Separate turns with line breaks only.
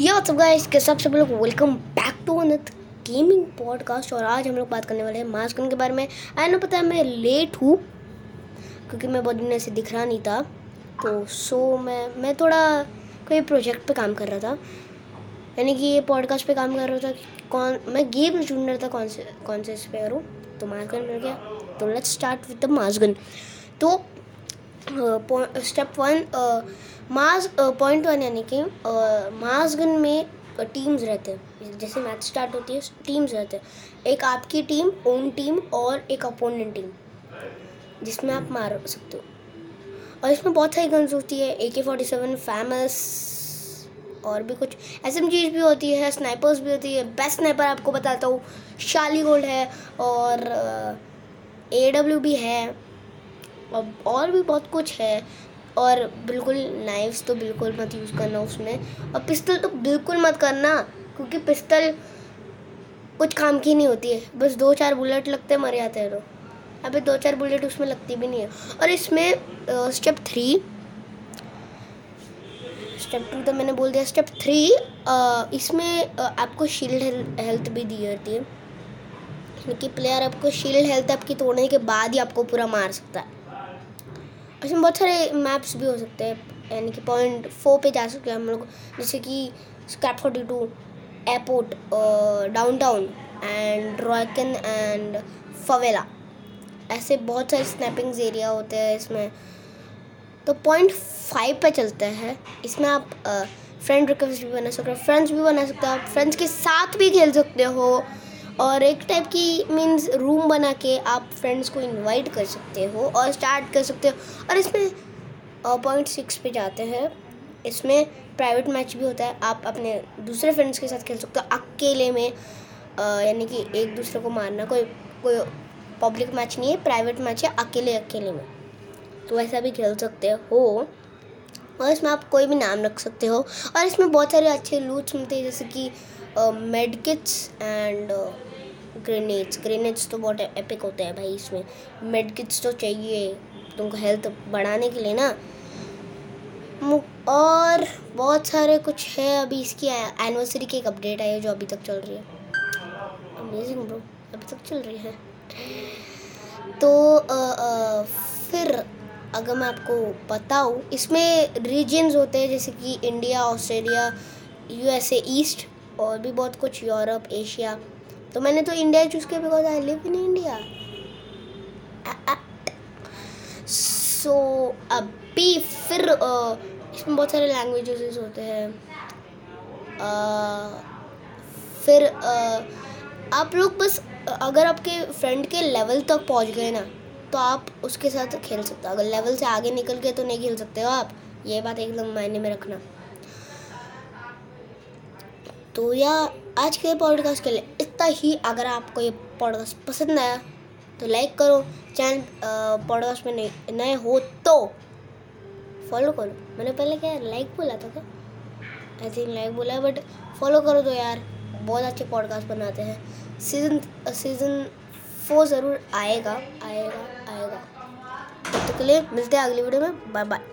ये WhatsApp guys के सब सब लोग welcome back to another gaming podcast और आज हम लोग बात करने वाले हैं मास्कन के बारे में। आई नो पता है, मैं लेट हूँ, क्योंकि मैं बहुत दिन से दिख रहा नहीं था। तो सो मैं मैं थोड़ा कोई प्रोजेक्ट पे काम कर रहा था। यानी कि ये पॉडकास्ट पे काम कर रहा था कौन, मैं गेम ढूंढ रहा था कौन से कौन से इस पे करूँ तो मास्कन मिल गया। तो लेट्स स्टार्ट विद द मास्कन तो step one mass point one यानी कि मास गन में टीम्स रहते हैं। जैसे मैच स्टार्ट होती है, टीम्स रहते हैं। एक आपकी टीम, ओन टीम और एक अपोनेंट टीम, जिसमें आप मार सकते हो। और इसमें बहुत सारी गन्स होती है ए के फोर्टी सेवन फ़ेमस और भी कुछ। एस एम भी होती है स्नाइपर्स भी होती है। बेस्ट स्नाइपर आपको बताता हूँ शाली गोल्ड है और ए डब्ल्यू भी है। और भी बहुत कुछ है। और बिल्कुल नाइफ्स तो बिल्कुल मत यूज़ करना उसमें। और पिस्तल तो बिल्कुल मत करना, क्योंकि पिस्तल कुछ काम की नहीं होती है। बस दो चार बुलेट लगते मर जाते हैं लोग अभी दो चार बुलेट उसमें लगती भी नहीं है। और इसमें स्टेप थ्री स्टेप टू तो मैंने बोल दिया। स्टेप थ्री इसमें आपको शील्ड हेल्थ भी दी जाती है। कि प्लेयर आपको शील्ड हेल्थ आपकी तोड़ने के बाद ही आपको पूरा मार सकता है। इसमें बहुत सारे मैप्स भी हो सकते हैं, यानी कि पॉइंट फोर पे जा सकते हैं हम लोग। जैसे कि स्कैप forty two airport downtown and रॉयकन and फवेला ऐसे बहुत सारे स्नैपिंग्स एरिया होते हैं इसमें। तो पॉइंट फाइव पे चलते हैं। इसमें आप फ्रेंड रिक्वेस्ट भी बना सकते हो। फ्रेंड्स भी बना सकते हो। आप फ्रेंड्स के साथ भी खेल सकते हो। और एक टाइप की मीन्स रूम बना के आप फ्रेंड्स को इनवाइट कर सकते हो और स्टार्ट कर सकते हो। और इसमें पॉइंट सिक्स पे जाते हैं। इसमें प्राइवेट मैच भी होता है। आप अपने दूसरे फ्रेंड्स के साथ खेल सकते हो। अकेले में यानी कि एक दूसरे को मारना कोई कोई पब्लिक मैच नहीं है प्राइवेट मैच है अकेले अकेले में। तो ऐसा भी खेल सकते हो। और इसमें आप कोई भी नाम रख सकते हो। और इसमें बहुत सारे अच्छे लूट्स मिलते हैं, जैसे कि मेडकिट्स एंड ग्रेनेड्स ग्रेनेड्स तो बहुत एपिक होते हैं भाई इसमें। मेडकिट्स तो चाहिए तुमको हेल्थ बढ़ाने के लिए ना। और बहुत सारे कुछ है अभी इसकी एनिवर्सरी की एक अपडेट आई है जो अभी तक चल रही है। अमेजिंग ब्रो अभी तक चल रही है। तो आ, आ, फिर अगर मैं आपको बताऊँ इसमें रीजन्स होते हैं जैसे कि इंडिया ऑस्ट्रेलिया यूएसए ईस्ट और भी बहुत कुछ, यूरोप, एशिया। तो मैंने तो इंडिया चूज़ किया because I live in India so अभी फिर इसमें बहुत सारे लैंग्वेजेस होते हैं। फिर आप लोग बस, अगर आपके फ्रेंड के लेवल तक पहुँच गए ना तो आप उसके साथ खेल सकते हो। अगर लेवल से आगे निकल गए तो नहीं खेल सकते हो आप। ये बात एकदम मायने में रखना। तो या आज के पॉडकास्ट के लिए इतना ही। अगर आपको ये पॉडकास्ट पसंद आया तो लाइक करो। चैनल पॉडकास्ट में नए हो तो फॉलो करो। मैंने पहले क्या लाइक बोला था क्या? आई थिंक लाइक बोला बट फॉलो करो तो यार, बहुत अच्छे पॉडकास्ट बनाते हैं। सीज़न सीज़न फोर ज़रूर आएगा आएगा आएगा। तक के लिए मिलते हैं अगली वीडियो में। Bye bye